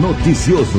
Noticioso.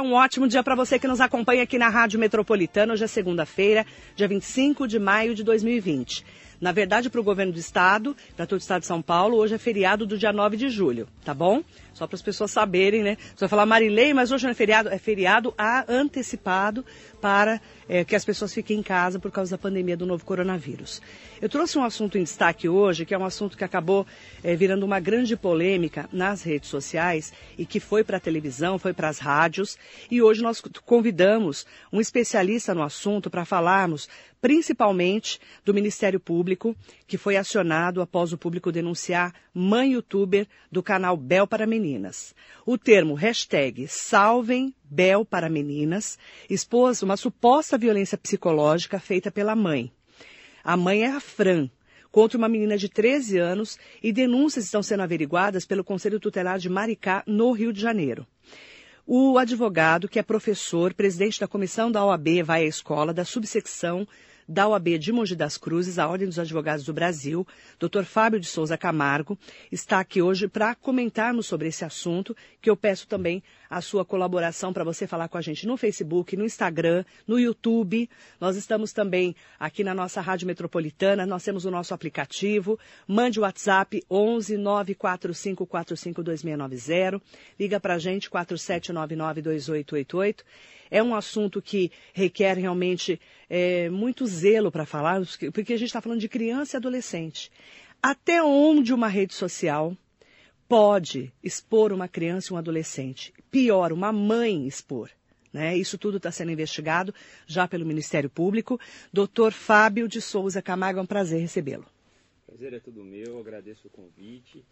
Um ótimo dia para você que nos acompanha aqui na Rádio Metropolitana. Hoje é segunda-feira, dia 25 de maio de 2020. Na verdade, para o governo do estado, para todo o estado de São Paulo, hoje é feriado do dia 9 de julho, tá bom? Só para as pessoas saberem, né? Você vai falar Marilei, mas hoje não é feriado, é feriado antecipado para é, que as pessoas fiquem em casa por causa da pandemia do novo coronavírus. Eu trouxe um assunto em destaque hoje, que é um assunto que acabou é, virando uma grande polêmica nas redes sociais e que foi para a televisão, foi para as rádios. E hoje nós convidamos um especialista no assunto para falarmos principalmente do Ministério Público, que foi acionado após o público denunciar mãe youtuber do canal Bel para Meninas. O termo hashtag Salvem Bel para Meninas expôs uma suposta violência psicológica feita pela mãe. A mãe é a Fran, contra uma menina de 13 anos e denúncias estão sendo averiguadas pelo Conselho Tutelar de Maricá, no Rio de Janeiro. O advogado, que é professor, presidente da comissão da OAB, vai à escola da subsecção da OAB de Mogi das Cruzes, a Ordem dos Advogados do Brasil, Dr. Fábio de Souza Camargo, está aqui hoje para comentarmos sobre esse assunto, que eu peço também a sua colaboração para você falar com a gente no Facebook, no Instagram, no YouTube. Nós estamos também aqui na nossa Rádio Metropolitana, nós temos o nosso aplicativo. Mande o WhatsApp 11 94545 2690. Liga para a gente 4799 2888. É um assunto que requer realmente é, muito zelo para falar, porque a gente está falando de criança e adolescente. Até onde uma rede social pode expor uma criança e um adolescente? Pior, uma mãe expor. Né? Isso tudo está sendo investigado já pelo Ministério Público. Doutor Fábio de Souza Camargo, é um prazer recebê-lo. Prazer é tudo meu, agradeço o convite.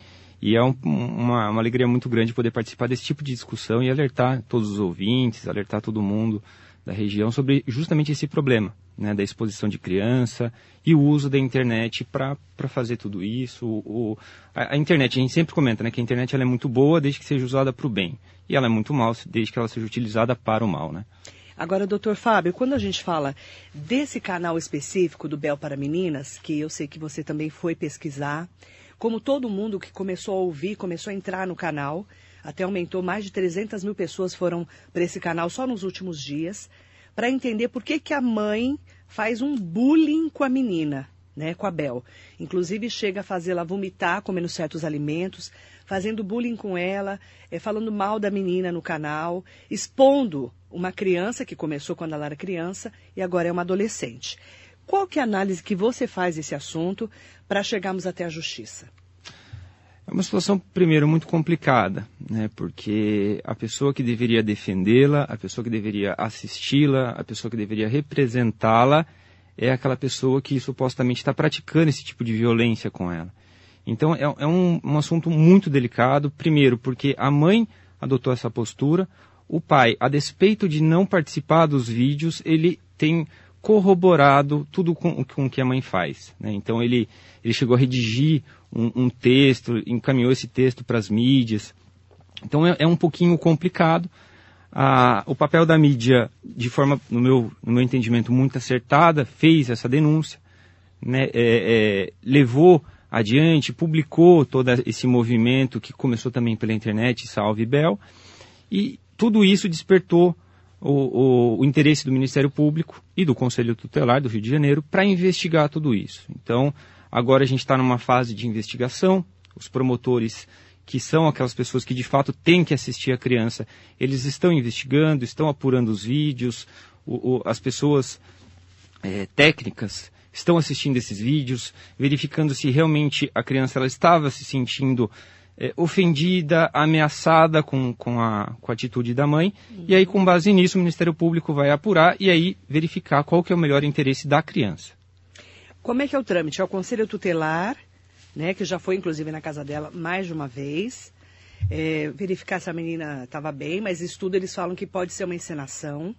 E é um, uma, uma, alegria muito grande poder participar desse tipo de discussão e alertar todos os ouvintes, alertar todo mundo da região sobre justamente esse problema, né, da exposição de criança e o uso da internet para fazer tudo isso. O, a, a, internet, a gente sempre comenta né, que a internet ela é muito boa desde que seja usada para o bem, e ela é muito mal desde que ela seja utilizada para o mal. Né? Agora, doutor Fábio, quando a gente fala desse canal específico do Bel para Meninas, que eu sei que você também foi pesquisar, como todo mundo que começou a ouvir, começou a entrar no canal, até aumentou, mais de 300 mil pessoas foram para esse canal só nos últimos dias, para entender por que, que a mãe faz um bullying com a menina, né, com a Bel. Inclusive chega a fazê-la vomitar comendo certos alimentos, fazendo bullying com ela, é, falando mal da menina no canal, expondo uma criança que começou quando ela era criança e agora é uma adolescente. Qual que é a análise que você faz desse assunto para chegarmos até a justiça? É uma situação, primeiro, muito complicada, né? porque a pessoa que deveria defendê-la, a pessoa que deveria assisti-la, a pessoa que deveria representá-la, é aquela pessoa que supostamente está praticando esse tipo de violência com ela. Então, é, é um, um assunto muito delicado, primeiro, porque a mãe adotou essa postura, o pai, a despeito de não participar dos vídeos, ele tem corroborado tudo com, o que a mãe faz. Né? Então ele, ele chegou a redigir um, um texto, encaminhou esse texto para as mídias. Então é, é, um pouquinho complicado. Ah, o papel da mídia, de forma, no meu, no meu entendimento, muito acertada, fez essa denúncia, né? é, é, levou adiante, publicou todo esse movimento que começou também pela internet, Salve Bel, e tudo isso despertou o, o, o, interesse do Ministério Público e do Conselho Tutelar do Rio de Janeiro para investigar tudo isso. Então, agora a gente está numa fase de investigação, os promotores que são aquelas pessoas que de fato têm que assistir a criança, eles estão investigando, estão apurando os vídeos, o, as pessoas é, técnicas estão assistindo esses vídeos, verificando se realmente a criança ela estava se sentindo é, ofendida, ameaçada com, com, a, com a atitude da mãe, uhum. e aí com base nisso o Ministério Público vai apurar e aí verificar qual que é o melhor interesse da criança. Como é que é o trâmite? É o Conselho Tutelar, né, que já foi inclusive na casa dela mais de uma vez, é, verificar se a menina estava bem, mas estudo eles falam que pode ser uma encenação,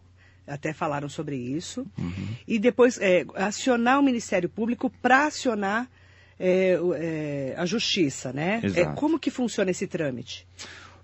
até falaram sobre isso, uhum. e depois é, acionar o Ministério Público para acionar é, é, a justiça, né? É, como que funciona esse trâmite?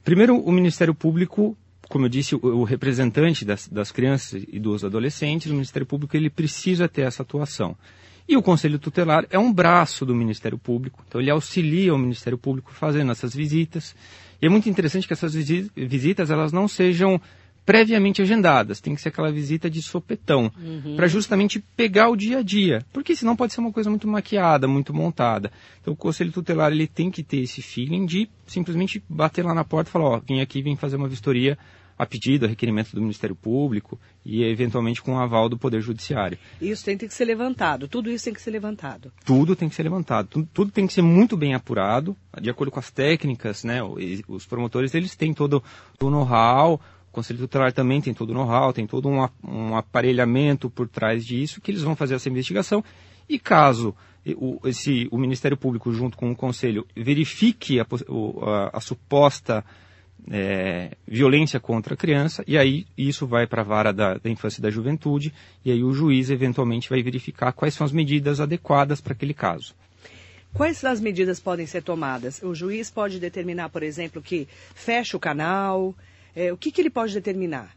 Primeiro, o Ministério Público, como eu disse, o, o representante das, das, crianças e dos adolescentes, o Ministério Público ele precisa ter essa atuação. E o Conselho Tutelar é um braço do Ministério Público, então ele auxilia o Ministério Público fazendo essas visitas. E é muito interessante que essas visitas elas não sejam previamente agendadas, tem que ser aquela visita de sopetão, uhum. para justamente pegar o dia a dia, porque senão pode ser uma coisa muito maquiada, muito montada. Então o Conselho Tutelar ele tem que ter esse feeling de simplesmente bater lá na porta e falar, ó, vim aqui, vim fazer uma vistoria a pedido, a requerimento do Ministério Público e eventualmente com o aval do Poder Judiciário. Isso tem que ser levantado, tudo isso tem que ser levantado. Tudo tem que ser levantado, tudo, tudo tem que ser muito bem apurado, de acordo com as técnicas, né? Os promotores eles têm todo o know-how, o Conselho Tutelar também tem todo o know-how, tem todo um, um aparelhamento por trás disso, que eles vão fazer essa investigação e caso o, esse, o Ministério Público, junto com o Conselho, verifique a, a, a suposta é, violência contra a criança, e aí isso vai para a vara da, da, infância e da juventude, e aí o juiz eventualmente vai verificar quais são as medidas adequadas para aquele caso. Quais as medidas podem ser tomadas? O juiz pode determinar, por exemplo, que fecha o canal. É, o que, que ele pode determinar?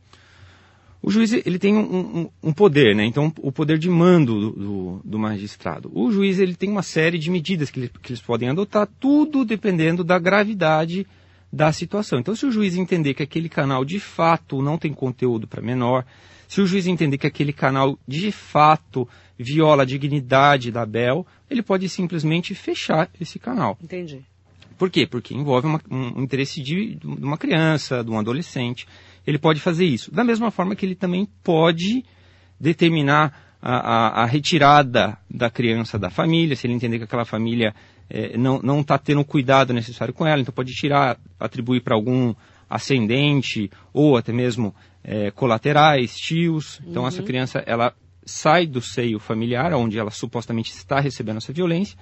O juiz ele tem um, um, um, poder, né? Então, o poder de mando do, do, do, magistrado. O juiz ele tem uma série de medidas que, ele, que eles podem adotar, tudo dependendo da gravidade da situação. Então, se o juiz entender que aquele canal de fato não tem conteúdo para menor, se o juiz entender que aquele canal de fato viola a dignidade da Bel, ele pode simplesmente fechar esse canal. Entendi. Por quê? Porque envolve uma, um interesse de, de uma criança, de um adolescente. Ele pode fazer isso. Da mesma forma que ele também pode determinar a, a, a, retirada da criança da família, se ele entender que aquela família é, não está tendo o cuidado necessário com ela, então pode tirar, atribuir para algum ascendente ou até mesmo é, colaterais, tios. Então uhum. essa criança ela sai do seio familiar, onde ela supostamente está recebendo essa violência,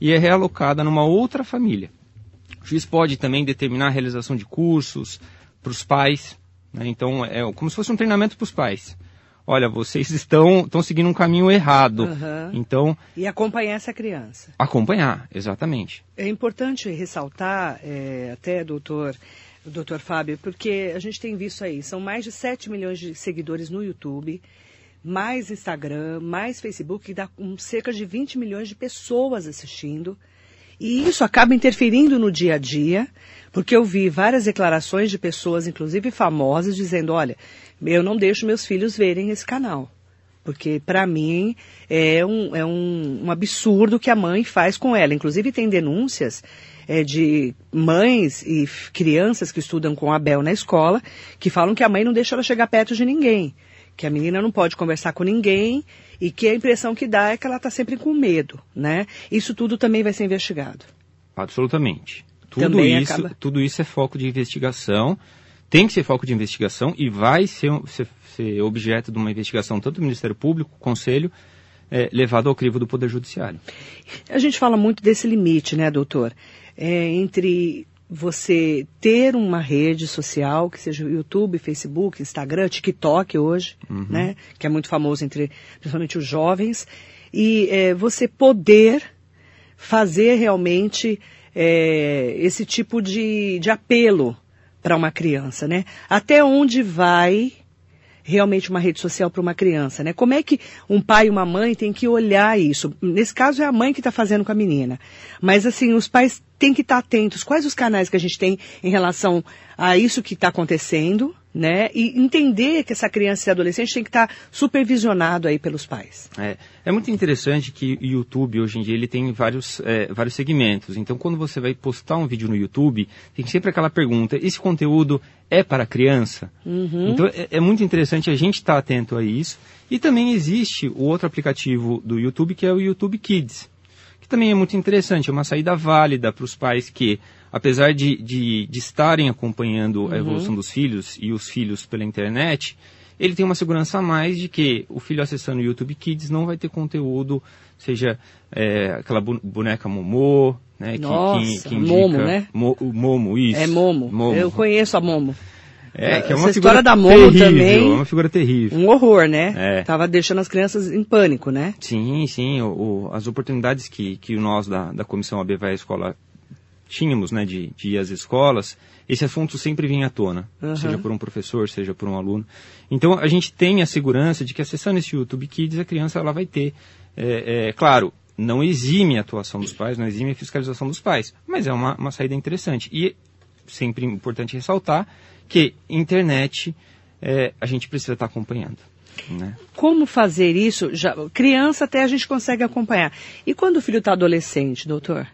e é realocada numa outra família. O juiz pode também determinar a realização de cursos para os pais, né? então é como se fosse um treinamento para os pais olha, vocês estão, estão seguindo um caminho errado. Uhum. Então. E acompanhar essa criança. Acompanhar, exatamente. É importante ressaltar, é, até, doutor, doutor Fábio, porque a gente tem visto aí, são mais de 7 milhões de seguidores no YouTube, mais Instagram, mais Facebook, que dá um, cerca de 20 milhões de pessoas assistindo. E isso acaba interferindo no dia a dia, porque eu vi várias declarações de pessoas, inclusive famosas, dizendo: olha, eu não deixo meus filhos verem esse canal. Porque, para mim, é, um, é um, um, absurdo que a mãe faz com ela. Inclusive, tem denúncias é, de mães e crianças que estudam com a Bel na escola que falam que a mãe não deixa ela chegar perto de ninguém. Que a menina não pode conversar com ninguém e que a impressão que dá é que ela está sempre com medo, né? Isso tudo também vai ser investigado. Absolutamente. Tudo isso, acaba... tudo isso é foco de investigação, tem que ser foco de investigação e vai ser, ser, ser objeto de uma investigação tanto do Ministério Público, Conselho, é, levado ao crivo do Poder Judiciário. A gente fala muito desse limite, né, doutor? É, entre você ter uma rede social, que seja YouTube, Facebook, Instagram, TikTok hoje, uhum. né, que é muito famoso entre principalmente os jovens, e é, você poder fazer realmente é, esse tipo de, de apelo para uma criança, né? Até onde vai realmente uma rede social para uma criança, né? Como é que um pai e uma mãe têm que olhar isso? Nesse caso é a mãe que está fazendo com a menina, mas assim os pais têm que estar tá atentos. Quais os canais que a gente tem em relação a isso que está acontecendo, né? E entender que essa criança e adolescente tem que estar tá supervisionado aí pelos pais. É, é muito interessante que o YouTube hoje em dia ele tem vários, é, vários segmentos. Então, quando você vai postar um vídeo no YouTube, tem sempre aquela pergunta: esse conteúdo é para criança? Uhum. Então, é, é, muito interessante a gente estar tá atento a isso. E também existe o outro aplicativo do YouTube que é o YouTube Kids, que também é muito interessante. É uma saída válida para os pais que apesar de, de, de estarem acompanhando uhum. a evolução dos filhos e os filhos pela internet, ele tem uma segurança a mais de que o filho acessando o YouTube Kids não vai ter conteúdo, seja é, aquela boneca Momô, né? Nossa, que, que, que indica, Momo, né? Mo, o Momo, isso. É Momo. Momo. Eu conheço a Momo. É, que é uma Essa história da Momo terrível, também. É uma figura terrível. Um horror, né? É. Tava deixando as crianças em pânico, né? Sim, sim. O, o, as oportunidades que, que nós da, da Comissão AB vai à Escola tínhamos, né, de, de ir às escolas, esse assunto sempre vinha à tona, Uhum. seja por um professor, seja por um aluno. Então a gente tem a segurança de que acessando esse YouTube Kids a criança ela vai ter, é, é, claro, não exime a atuação dos pais, não exime a fiscalização dos pais, mas é uma, uma saída interessante. E sempre importante ressaltar que internet é, a gente precisa estar acompanhando. Né? Como fazer isso? Já, criança até a gente consegue acompanhar. E quando o filho está adolescente, doutor?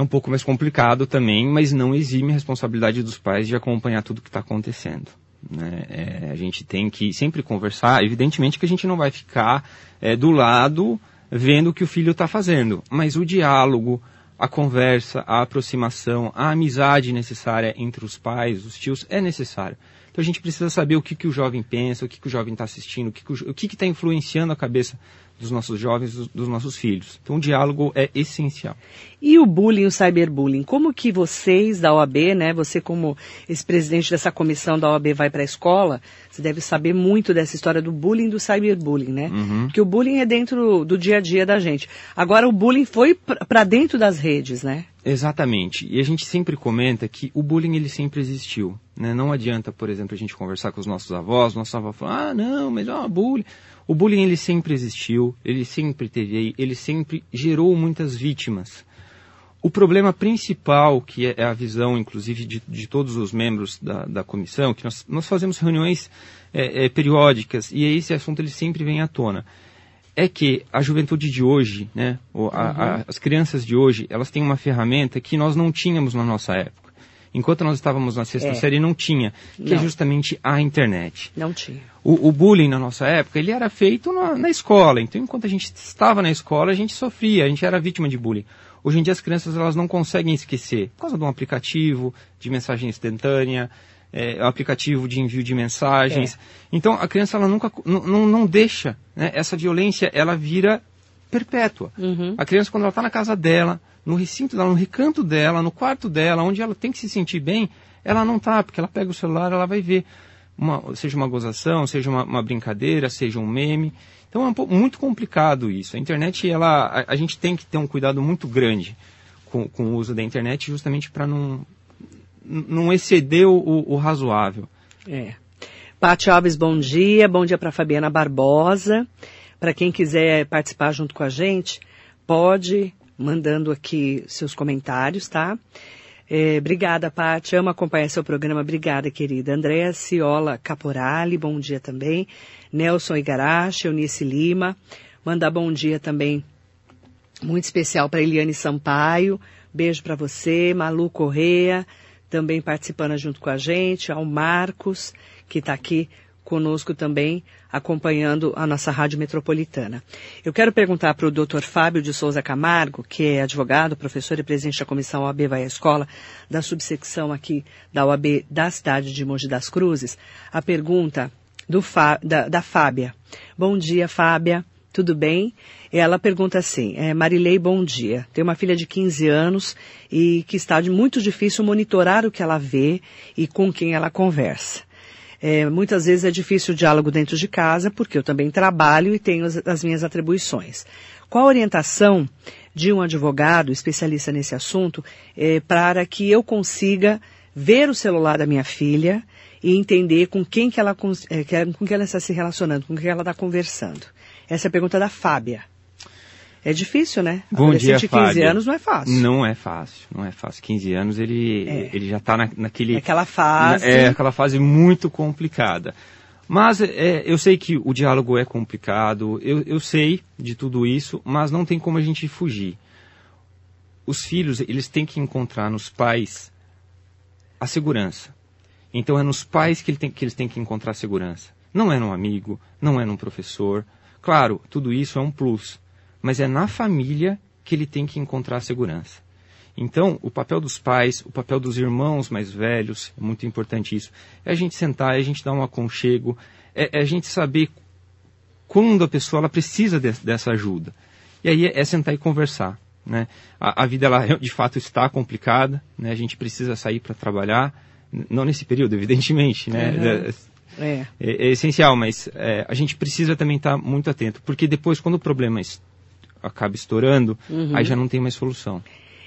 É um pouco mais complicado também, mas não exime a responsabilidade dos pais de acompanhar tudo que está acontecendo. Né? É, a gente tem que sempre conversar. Evidentemente que a gente não vai ficar é, do lado vendo o que o filho está fazendo, mas o diálogo, a conversa, a aproximação, a amizade necessária entre os pais, os tios, é necessário. Então a gente precisa saber o que, que o jovem pensa, o que, que o jovem está assistindo, o que, está influenciando a cabeça dos nossos jovens, dos, dos, nossos filhos. Então o diálogo é essencial. E o bullying, o cyberbullying, como que vocês da OAB, né, você como ex-presidente dessa comissão da OAB vai para a escola, você deve saber muito dessa história do bullying e do cyberbullying, né? Uhum. Porque o bullying é dentro do dia a dia da gente. Agora o bullying foi para dentro das redes, né? Exatamente. E a gente sempre comenta que o bullying ele sempre existiu. Né? Não adianta, por exemplo, a gente conversar com os nossos avós, nossos avós falam, ah, não, mas ó, bullying. O bullying ele sempre existiu, ele sempre teve ele sempre gerou muitas vítimas. O problema principal, que é a visão, inclusive, de, de todos os membros da, da comissão, que nós, nós fazemos reuniões é, é, periódicas e esse assunto ele sempre vem à tona, é que a juventude de hoje, né, a, a, as crianças de hoje, elas têm uma ferramenta que nós não tínhamos na nossa época. Enquanto nós estávamos na sexta É. série, não tinha, que é Não. justamente a internet. Não tinha. O, o bullying na nossa época, ele era feito na, na escola. Então, enquanto a gente estava na escola, a gente sofria, a gente era vítima de bullying. Hoje em dia, as crianças elas não conseguem esquecer, por causa de um aplicativo de mensagem instantânea, é, um aplicativo de envio de mensagens. Então, a criança ela nunca, não, não, não deixa, né? essa violência, ela vira perpétua. Uhum. A criança, quando ela está na casa dela, no recinto dela, no recanto dela, no quarto dela, onde ela tem que se sentir bem, ela não está, porque ela pega o celular, ela vai ver, uma, seja uma gozação, seja uma, uma brincadeira, seja um meme. Então é um pouco, muito complicado isso. A internet, ela, a, a gente tem que ter um cuidado muito grande com, com o uso da internet, justamente para não, não exceder o, o, o razoável. É. Paty Alves, bom dia. Bom dia para Fabiana Barbosa. Para quem quiser participar junto com a gente, pode mandando aqui seus comentários, tá? É, obrigada, Paty. Amo acompanhar seu programa. Obrigada, querida. Andréa Ciola Caporali, bom dia também. Nelson Igarashi, Eunice Lima. Mandar bom dia também muito especial para Eliane Sampaio. Beijo para você, Malu Correia, também participando junto com a gente, ao Marcos, que está aqui conosco também, acompanhando a nossa rádio metropolitana. Eu quero perguntar para o Dr. Fábio de Souza Camargo, que é advogado, professor e presidente da comissão OAB Vai à Escola, da subsecção aqui da OAB da cidade de Mogi das Cruzes, a pergunta Fá- da, da Fábia. Bom dia, Fábia. Tudo bem? Ela pergunta assim, é, Marilei, bom dia. Tem uma filha de 15 anos e que está de muito difícil monitorar o que ela vê e com quem ela conversa. É, muitas vezes é difícil o diálogo dentro de casa, porque eu também trabalho e tenho as, as minhas atribuições. Qual a orientação de um advogado especialista nesse assunto é, para que eu consiga ver o celular da minha filha e entender com quem que ela, é, que- com quem ela está se relacionando, com quem ela está conversando? Essa é a pergunta da Fábia. É difícil, né? Bom dia, de 15 Fábio. anos não é fácil. Não é fácil, não é fácil. 15 anos ele, É. ele já está na, naquele... Aquela fase. É aquela fase muito complicada. Mas é, eu sei que o diálogo é complicado, eu, eu sei de tudo isso, mas não tem como a gente fugir. Os filhos, eles têm que encontrar nos pais a segurança. Então é nos pais que, ele tem- que eles têm que encontrar segurança. Não é num amigo, não é num professor. Claro, tudo isso é um plus, mas é na família que ele tem que encontrar segurança. Então, o papel dos pais, o papel dos irmãos mais velhos, é muito importante isso. É a gente sentar, é a gente dar um aconchego, é, é a gente saber quando a pessoa ela precisa de- dessa ajuda. E aí é, é sentar e conversar. Né? A, a vida, ela, de fato, está complicada, né? a gente precisa sair para trabalhar, não nesse período, evidentemente, né? Uhum. É- É. essencial, mas é, a gente precisa também estar muito atento, porque depois, quando o problema acaba estourando, Uhum. aí já não tem mais solução.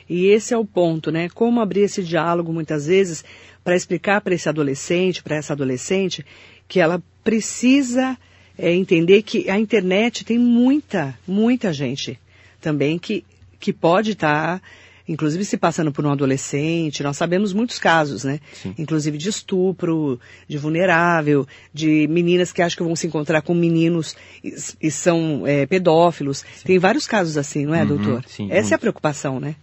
E esse é o ponto, né? Como abrir esse diálogo muitas vezes para explicar para esse adolescente, para essa adolescente, que ela precisa é, entender que a internet tem muita, muita gente também que, que pode estar, tá, inclusive se passando por um adolescente. Nós sabemos muitos casos, né? Sim. Inclusive de estupro, de vulnerável, de meninas que acham que vão se encontrar com meninos e, e são é, pedófilos. Sim. Tem vários casos assim, não é, uhum, doutor? Sim, Essa muito. é a preocupação, né?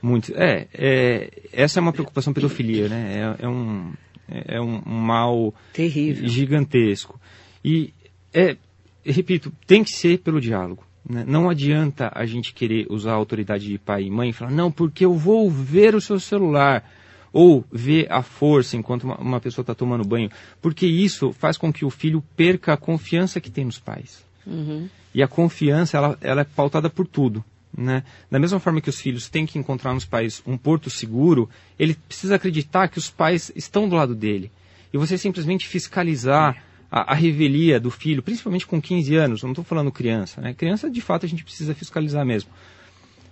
Muito. É, é, essa é uma preocupação pedofilia, né? É, é um, é, é um, mal terrível, gigantesco. E é, repito, tem que ser pelo diálogo. Né? Não adianta a gente querer usar a autoridade de pai e mãe e falar, não, porque eu vou ver o seu celular. Ou ver a força enquanto uma, uma pessoa está tomando banho. Porque isso faz com que o filho perca a confiança que tem nos pais. Uhum. E a confiança, ela, ela é pautada por tudo. Né? Da mesma forma que os filhos têm que encontrar nos pais um porto seguro, ele precisa acreditar que os pais estão do lado dele. E você simplesmente fiscalizar a, a revelia do filho, principalmente com 15 anos, não estou falando criança, né? Criança, de fato, a gente precisa fiscalizar mesmo.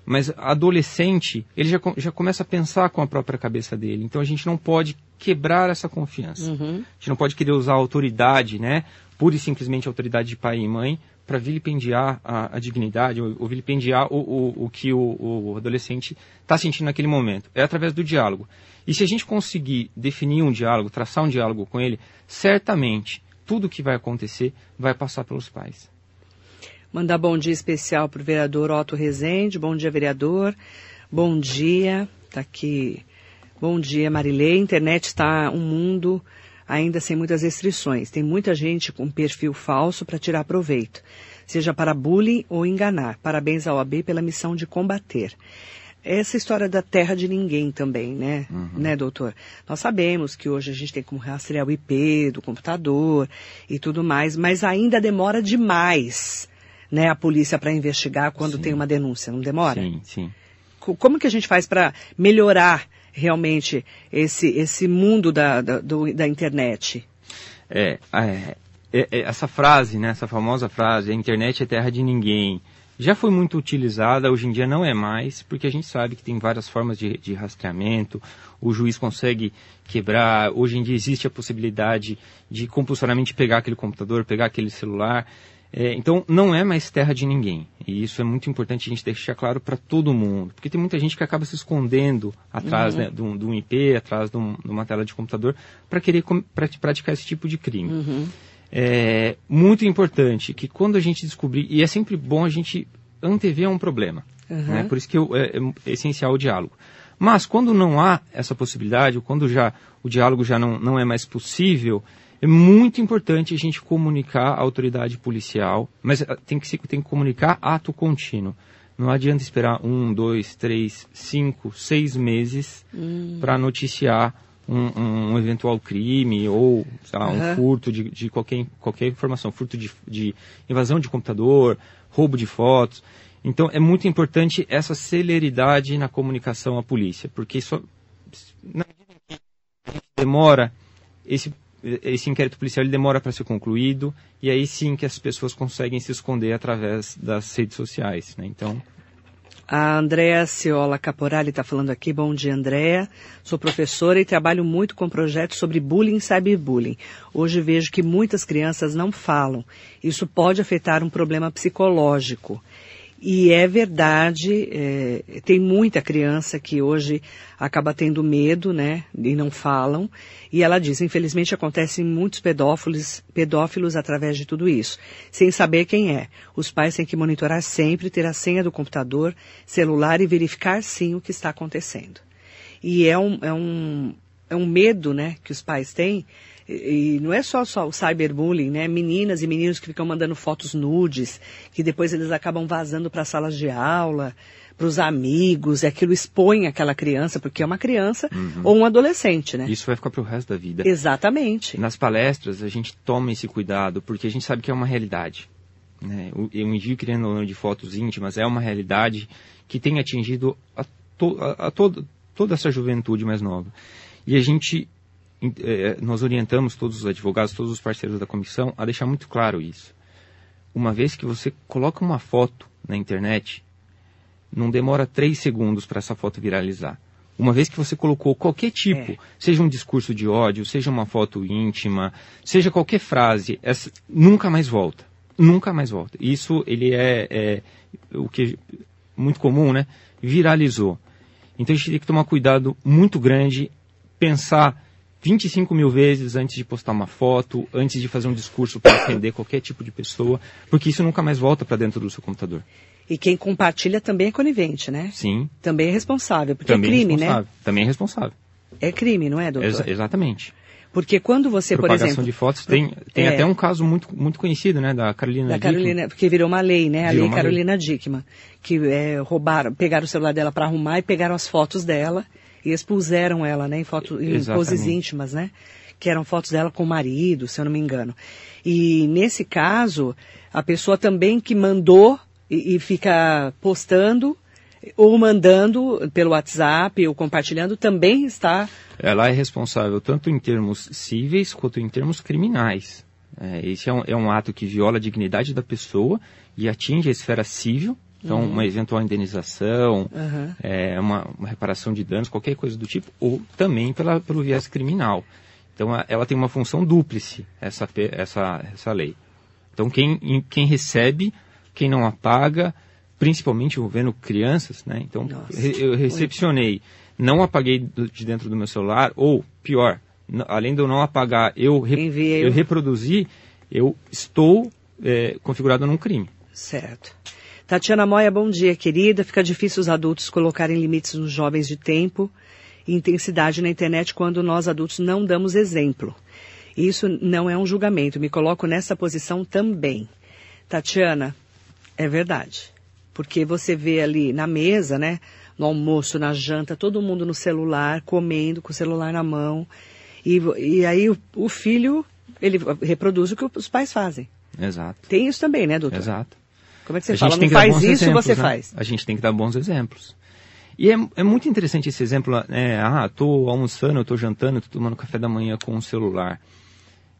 Mas adolescente, ele já, já começa a pensar com a própria cabeça dele. Então a gente não pode quebrar essa confiança. Uhum. A gente não pode querer usar a autoridade, né? Pura e simplesmente a autoridade de pai e mãe para vilipendiar a, a, dignidade ou, ou vilipendiar o, o, o que o, o adolescente está sentindo naquele momento. É através do diálogo. E se a gente conseguir definir um diálogo, traçar um diálogo com ele, certamente tudo que vai acontecer vai passar pelos pais. Mandar bom dia especial para o vereador Otto Rezende. Bom dia, vereador. Bom dia. Está aqui. Bom dia, Marilei. A internet está um mundo ainda sem muitas restrições. Tem muita gente com perfil falso para tirar proveito, seja para bullying ou enganar. Parabéns ao AB pela missão de combater. Essa história da terra de ninguém também, né? Uhum. Né, doutor? Nós sabemos que hoje a gente tem como rastrear o IP do computador e tudo mais, mas ainda demora demais, né, a polícia para investigar quando sim. tem uma denúncia, não demora? Sim, sim. Como que a gente faz para melhorar realmente esse, esse mundo da, da, do, da internet. É, é, é, é, essa frase, né, essa famosa frase, a internet é terra de ninguém, já foi muito utilizada, hoje em dia não é mais, porque a gente sabe que tem várias formas de, de rastreamento, o juiz consegue quebrar, hoje em dia existe a possibilidade de compulsoriamente pegar aquele computador, pegar aquele celular, é, então, não é mais terra de ninguém. E isso é muito importante a gente deixar claro para todo mundo. Porque tem muita gente que acaba se escondendo atrás uhum. né, de, um, de, um, IP, atrás de, um, de, uma tela de computador, para querer praticar esse tipo de crime. Uhum. É muito importante que quando a gente descobrir, e é sempre bom a gente antever um problema. Uhum. Né, por isso que eu, é, é essencial o diálogo. Mas quando não há essa possibilidade, ou quando já o diálogo já não, não é mais possível, é muito importante a gente comunicar a autoridade policial, mas ah, tem que, tem que comunicar ato contínuo. Não adianta esperar um, dois, três, cinco, seis meses hum. para noticiar um, um, eventual crime ou, sei lá, uhum. um furto de, de, qualquer, qualquer informação, furto de, de invasão de computador, roubo de fotos. Então, é muito importante essa celeridade na comunicação à polícia, porque isso, na demora, esse esse inquérito policial ele demora para ser concluído e aí sim que as pessoas conseguem se esconder através das redes sociais, né? Então a Andréa Ciola Caporali está falando aqui. Bom dia, Andréa. Sou professora e trabalho muito com projetos sobre bullying e cyberbullying. Hoje vejo que muitas crianças não falam. Isso pode afetar um problema psicológico. E é verdade, é, tem muita criança que hoje acaba tendo medo, né, e não falam. E ela diz, infelizmente acontecem muitos pedófilos, pedófilos através de tudo isso, sem saber quem é. Os pais têm que monitorar sempre, ter a senha do computador, celular e verificar sim o que está acontecendo. E é um, é um, é um medo, né, que os pais têm e, não é só, só o cyberbullying, né? Meninas e meninos que ficam mandando fotos nudes, que depois eles acabam vazando para salas de aula, para os amigos, e aquilo expõe aquela criança, porque é uma criança uhum. ou um adolescente, né? Isso vai ficar para o resto da vida. Exatamente. Nas palestras a gente toma esse cuidado, porque a gente sabe que é uma realidade. Né? O, o envio criando de fotos íntimas é uma realidade que tem atingido a, to, a, a todo, toda essa juventude mais nova. E a gente é, nós orientamos todos os advogados, todos os parceiros da comissão a deixar muito claro isso. Uma vez que você coloca uma foto na internet, não demora três segundos para essa foto viralizar. Uma vez que você colocou qualquer tipo, é. seja um discurso de ódio, seja uma foto íntima, seja qualquer frase, essa nunca mais volta. Nunca mais volta. Isso ele é, é o que muito comum, né? Viralizou. Então a gente tem que tomar cuidado muito grande, pensar 25 mil vezes antes de postar uma foto, antes de fazer um discurso para ofender qualquer tipo de pessoa, porque isso nunca mais volta para dentro do seu computador. E quem compartilha também é conivente, né? Sim. Também é responsável, porque é também é crime, né? né? Também é responsável. É crime, não é, doutor? Ex exatamente. Porque quando você, por exemplo... de fotos, tem, tem é, até um caso muito, muito conhecido, né, da Carolina Da Carolina, Dickman. porque virou uma lei, né, a virou lei Carolina lei. Dickman, que é, roubaram, pegaram o celular dela para arrumar e pegaram as fotos dela e expuseram ela, né, em, foto, em poses íntimas, né, que eram fotos dela com o marido, se eu não me engano. E nesse caso, a pessoa também que mandou e, e fica postando ou mandando pelo WhatsApp ou compartilhando também está. Ela é responsável tanto em termos cíveis quanto em termos criminais. É, esse é um, é um, ato que viola a dignidade da pessoa e atinge a esfera civil. Então, uhum. uma eventual indenização, uhum. é, uma, uma, reparação de danos, qualquer coisa do tipo, ou também pela, pelo viés criminal. Então, ela tem uma função dúplice, essa, essa, essa lei. Então, quem, quem recebe quem não apaga, principalmente envolvendo crianças, né? Então, eu recepcionei, não apaguei de dentro do meu celular, ou pior, além de eu não apagar, eu, re eu reproduzi, eu estou é, configurado num crime. Certo. Tatiana Moia, bom dia, querida. Fica difícil os adultos colocarem limites nos jovens de tempo e intensidade na internet quando nós adultos não damos exemplo. Isso não é um julgamento, me coloco nessa posição também. Tatiana, é verdade. Porque você vê ali na mesa, né? No almoço, na janta, todo mundo no celular, comendo, com o celular na mão. E, e aí o, o filho, ele reproduz o que os pais fazem. Exato. Tem isso também, né, doutor? Exato. Como é que você a fala? Não faz isso, exemplos, você né? faz. A gente tem que dar bons exemplos. E é, é muito interessante esse exemplo, é, ah, tô almoçando, tô jantando, tô tomando café da manhã com o celular.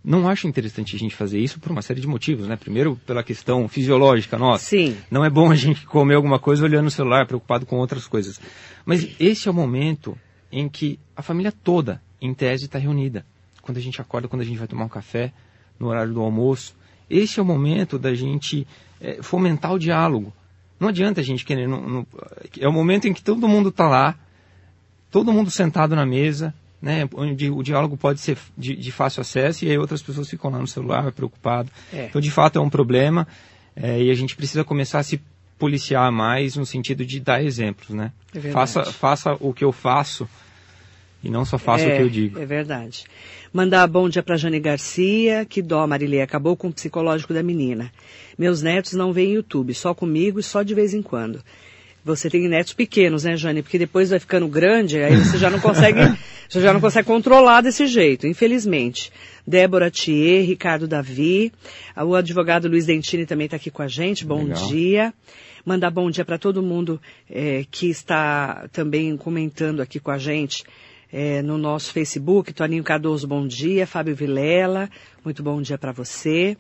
Não acho interessante a gente fazer isso por uma série de motivos, né? Primeiro, pela questão fisiológica nossa. Sim. Não é bom a gente comer alguma coisa olhando o celular, preocupado com outras coisas. Mas esse é o momento em que a família toda, em tese, está reunida. Quando a gente acorda, quando a gente vai tomar um café, no horário do almoço. Esse é o momento da gente é, fomentar o diálogo. Não adianta a gente querer. Não, não, é o momento em que todo mundo está lá, todo mundo sentado na mesa, né, onde o diálogo pode ser de, de, fácil acesso e aí outras pessoas ficam lá no celular preocupadas. É. Então, de fato, é um problema é, e a gente precisa começar a se policiar mais no sentido de dar exemplos, né? É faça, faça o que eu faço e não só faça o que eu digo. É verdade. Mandar bom dia para Jane Garcia, que dó, Marilê, acabou com o psicológico da menina. Meus netos não veem YouTube, só comigo e só de vez em quando. Você tem netos pequenos, né, Jane? Porque depois vai ficando grande, aí você já não consegue, você já não consegue controlar desse jeito, infelizmente. Débora Thier, Ricardo Davi, o advogado Luiz Dentini também está aqui com a gente. Bom Legal. dia. Mandar bom dia para todo mundo é, que está também comentando aqui com a gente. É, no nosso Facebook, Toninho Cardoso, bom dia, Fábio Vilela, muito bom dia para você.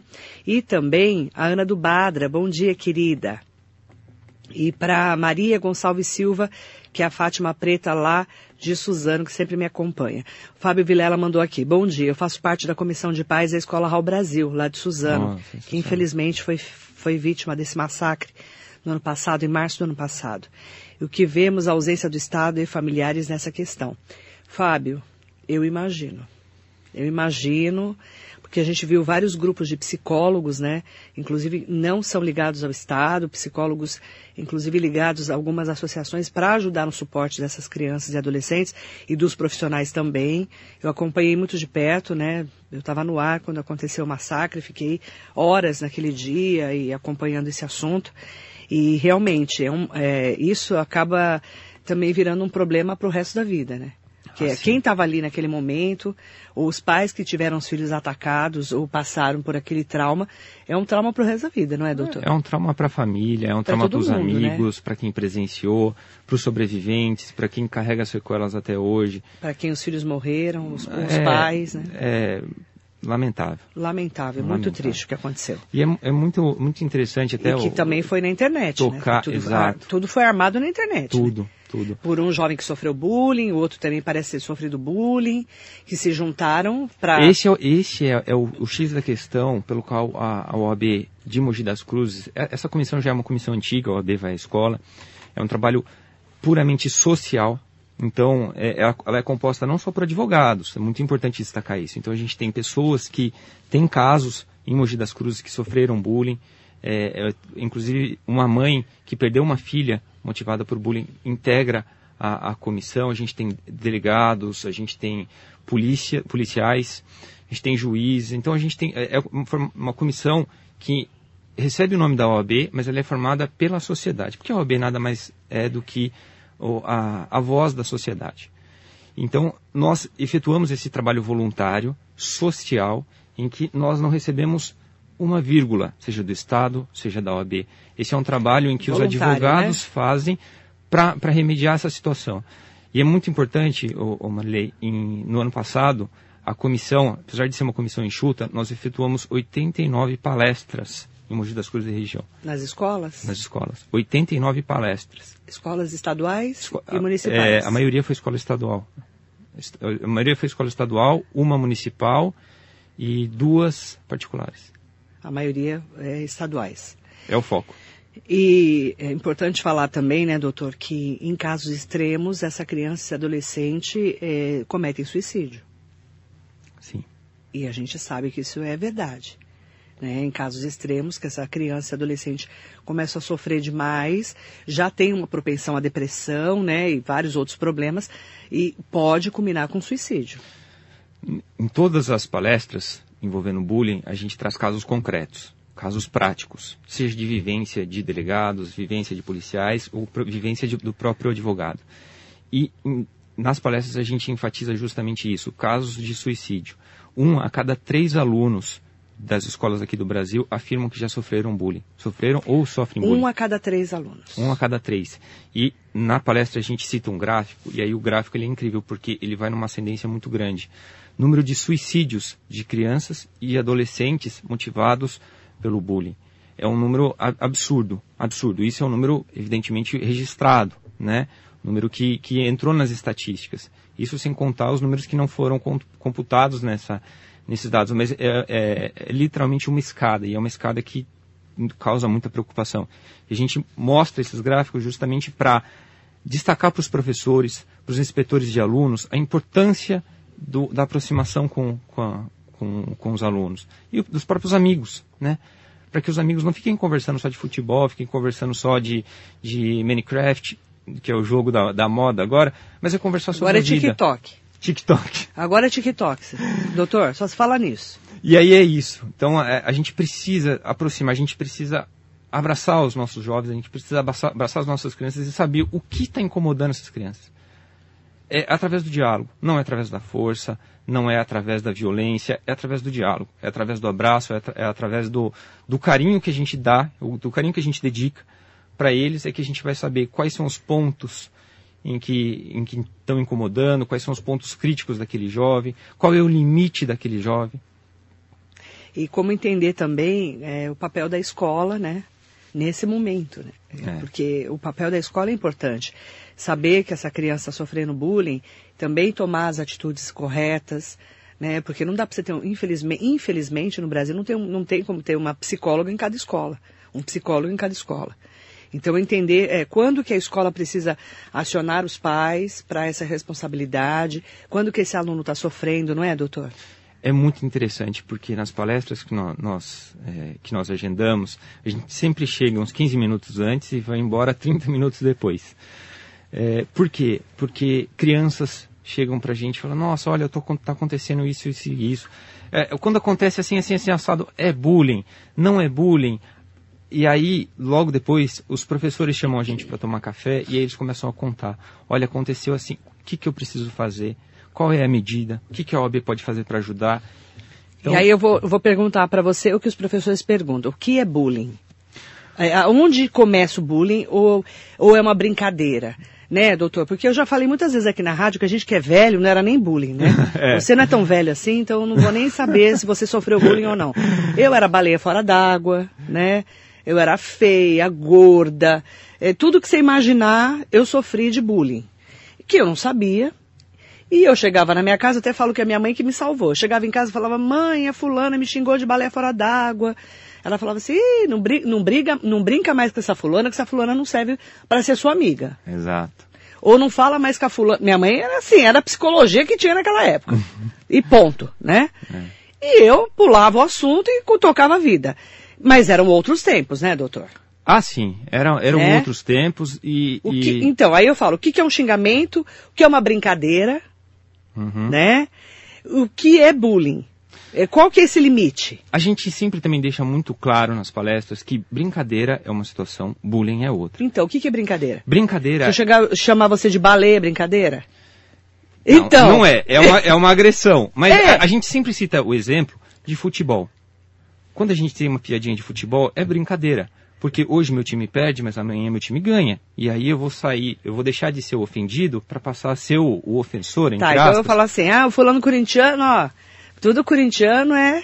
E também a Ana do Badra, bom dia, querida. E para Maria Gonçalves Silva, que é a Fátima Preta lá de Suzano, que sempre me acompanha. O Fábio Vilela mandou aqui. Bom dia, eu faço parte da Comissão de Paz da Escola Raul Brasil, lá de Suzano, que infelizmente foi, foi vítima desse massacre no ano passado, em março do ano passado. E o que vemos a ausência do Estado e familiares nessa questão. Fábio, eu imagino. Eu imagino porque a gente viu vários grupos de psicólogos, né? Inclusive não são ligados ao Estado, psicólogos, inclusive ligados a algumas associações para ajudar no suporte dessas crianças e adolescentes e dos profissionais também. Eu acompanhei muito de perto, né? Eu estava no ar quando aconteceu o massacre, fiquei horas naquele dia e acompanhando esse assunto. E realmente, é um, é, isso acaba também virando um problema para o resto da vida, né? Que é quem estava ali naquele momento, ou os pais que tiveram os filhos atacados ou passaram por aquele trauma, é um trauma para o resto da vida, não é, doutor? É um trauma para a família, é um pra trauma para os né? amigos, né? para quem presenciou, para os sobreviventes, para quem carrega sequelas até hoje. Para quem os filhos morreram, os, os é, pais, né? É, lamentável. Lamentável, muito triste o que aconteceu. E é, é, muito, muito interessante até... E que o, também foi na internet, tocar, né? Tudo, exato. A, tudo foi armado na internet. Tudo, né? Tudo. Por um jovem que sofreu bullying, o outro também parece ter sofrido bullying, que se juntaram para... Esse, é, esse é, é o, o, X da questão pelo qual a, a OAB de Mogi das Cruzes... É, essa comissão já é uma comissão antiga, a OAB vai à escola. É um trabalho puramente social, então, é, ela é composta não só por advogados, é muito importante destacar isso. Então, a gente tem pessoas que têm casos em Mogi das Cruzes que sofreram bullying, é, é, inclusive uma mãe que perdeu uma filha motivada por bullying integra a, a comissão. A gente tem delegados, a gente tem polícia, policiais, a gente tem juízes. Então, a gente tem é, é uma comissão que recebe o nome da OAB, mas ela é formada pela sociedade, porque a OAB nada mais é do que a, a voz da sociedade. Então, nós efetuamos esse trabalho voluntário, social, em que nós não recebemos uma vírgula, seja do Estado, seja da OAB. Esse é um trabalho em que os advogados né? fazem para remediar essa situação. E é muito importante, ô, ô Marley, em, no ano passado, a comissão, apesar de ser uma comissão enxuta, nós efetuamos 89 palestras em Mogi das Cruzes e região. Nas escolas? Nas escolas. 89 palestras. Escolas estaduais Esco e municipais? É, a maioria foi escola estadual. A maioria foi escola estadual, uma municipal e duas particulares. A maioria é estaduais. É o foco. E é importante falar também, né, doutor, que em casos extremos, essa criança e adolescente é, cometem suicídio. Sim. E a gente sabe que isso é verdade né, em casos extremos, que essa criança e adolescente começa a sofrer demais, já tem uma propensão à depressão, né, e vários outros problemas, e pode culminar com suicídio. Em todas as palestras envolvendo bullying, a gente traz casos concretos, casos práticos, seja de vivência de delegados, vivência de policiais ou vivência de, do próprio advogado. E em, nas palestras a gente enfatiza justamente isso, casos de suicídio. Um a cada três alunos das escolas aqui do Brasil afirmam que já sofreram bullying. Sofreram ou sofrem bullying. Um a cada três alunos. Um a cada três. E na palestra a gente cita um gráfico, e aí o gráfico ele é incrível, porque ele vai numa ascendência muito grande. Número de suicídios de crianças e adolescentes motivados pelo bullying. É um número absurdo, absurdo. Isso é um número, evidentemente, registrado, né? Número que, que entrou nas estatísticas. Isso sem contar os números que não foram computados nessa, nesses dados, mas é, é, é, literalmente uma escada, e é uma escada que causa muita preocupação. E a gente mostra esses gráficos justamente para destacar para os professores, para os inspetores de alunos, a importância do, da aproximação com, com, a, com, com os alunos e dos próprios amigos, né? Para que os amigos não fiquem conversando só de futebol, fiquem conversando só de, de Minecraft, que é o jogo da, da moda agora, mas é conversar sobre agora é TikTok. TikTok. Agora é TikTok. Doutor, só se fala nisso. E aí é isso. Então a, é, a gente precisa aproximar, a gente precisa abraçar os nossos jovens, a gente precisa abraçar, abraçar as nossas crianças e saber o que está incomodando essas crianças. É através do diálogo, não é através da força, não é através da violência, é através do diálogo, é através do abraço, é, é através do, do carinho que a gente dá, do carinho que a gente dedica para eles, é que a gente vai saber quais são os pontos em que, em que estão incomodando, quais são os pontos críticos daquele jovem, qual é o limite daquele jovem. E como entender também é, o papel da escola, né? Nesse momento, né? É. Porque o papel da escola é importante. Saber que essa criança está sofrendo bullying, também tomar as atitudes corretas, né? Porque não dá para você ter, um, infelizmente, infelizmente no Brasil não tem, não tem como ter uma psicóloga em cada escola, um psicólogo em cada escola. Então, entender é, quando que a escola precisa acionar os pais para essa responsabilidade, quando que esse aluno está sofrendo, não é, doutor? É muito interessante, porque nas palestras que nós, nós é, que nós agendamos, a gente sempre chega uns 15 minutos antes e vai embora 30 minutos depois. É, por quê? Porque crianças chegam para a gente e falam, nossa, olha, está acontecendo isso, isso e isso. É, quando acontece assim, assim, assim, assado, é bullying, não é bullying, e aí, logo depois, os professores chamam a gente para tomar café e aí eles começam a contar. Olha, aconteceu assim, o que, que eu preciso fazer? Qual é a medida? O que, que a OAB pode fazer para ajudar? Então... E aí eu vou, vou perguntar para você o que os professores perguntam. O que é bullying? É, onde começa o bullying ou, ou é uma brincadeira? Né, doutor? Porque eu já falei muitas vezes aqui na rádio que a gente que é velho não era nem bullying, né? É. Você não é tão velho assim, então eu não vou nem saber se você sofreu bullying ou não. Eu era baleia fora d'água, né? Eu era feia, gorda, é, tudo que você imaginar, eu sofri de bullying. Que eu não sabia. E eu chegava na minha casa, até falo que é minha mãe que me salvou. Eu chegava em casa e falava, mãe, a fulana me xingou de baleia fora d'água. Ela falava assim, "Ih, não, bri- não, briga, não brinca mais com essa fulana, que essa fulana não serve para ser sua amiga. Exato. Ou não fala mais com a fulana. Minha mãe era assim, era a psicologia que tinha naquela época. e ponto, né? E eu pulava o assunto e tocava a vida. Mas eram outros tempos, né, doutor? Ah, sim. Eram, eram É? outros tempos e. O e- que- então, aí eu falo, o que, que é um xingamento, o que é uma brincadeira, Uhum. né? O que é bullying? É, Qual que é esse limite? A gente sempre também deixa muito claro nas palestras que brincadeira é uma situação, bullying é outra. Então, o que, que é brincadeira? Brincadeira. Se eu chegar, chamar você de baleia, é brincadeira? Não, Então. Não é, é uma, é uma agressão. Mas É. a, a gente sempre cita o exemplo de futebol. Quando a gente tem uma piadinha de futebol, é brincadeira. Porque hoje meu time perde, mas amanhã meu time ganha. E aí eu vou sair, eu vou deixar de ser o ofendido para passar a ser o, o ofensor, entre Tá, então eu vou aspas. falar assim, ah, o fulano corintiano, ó, tudo corintiano é...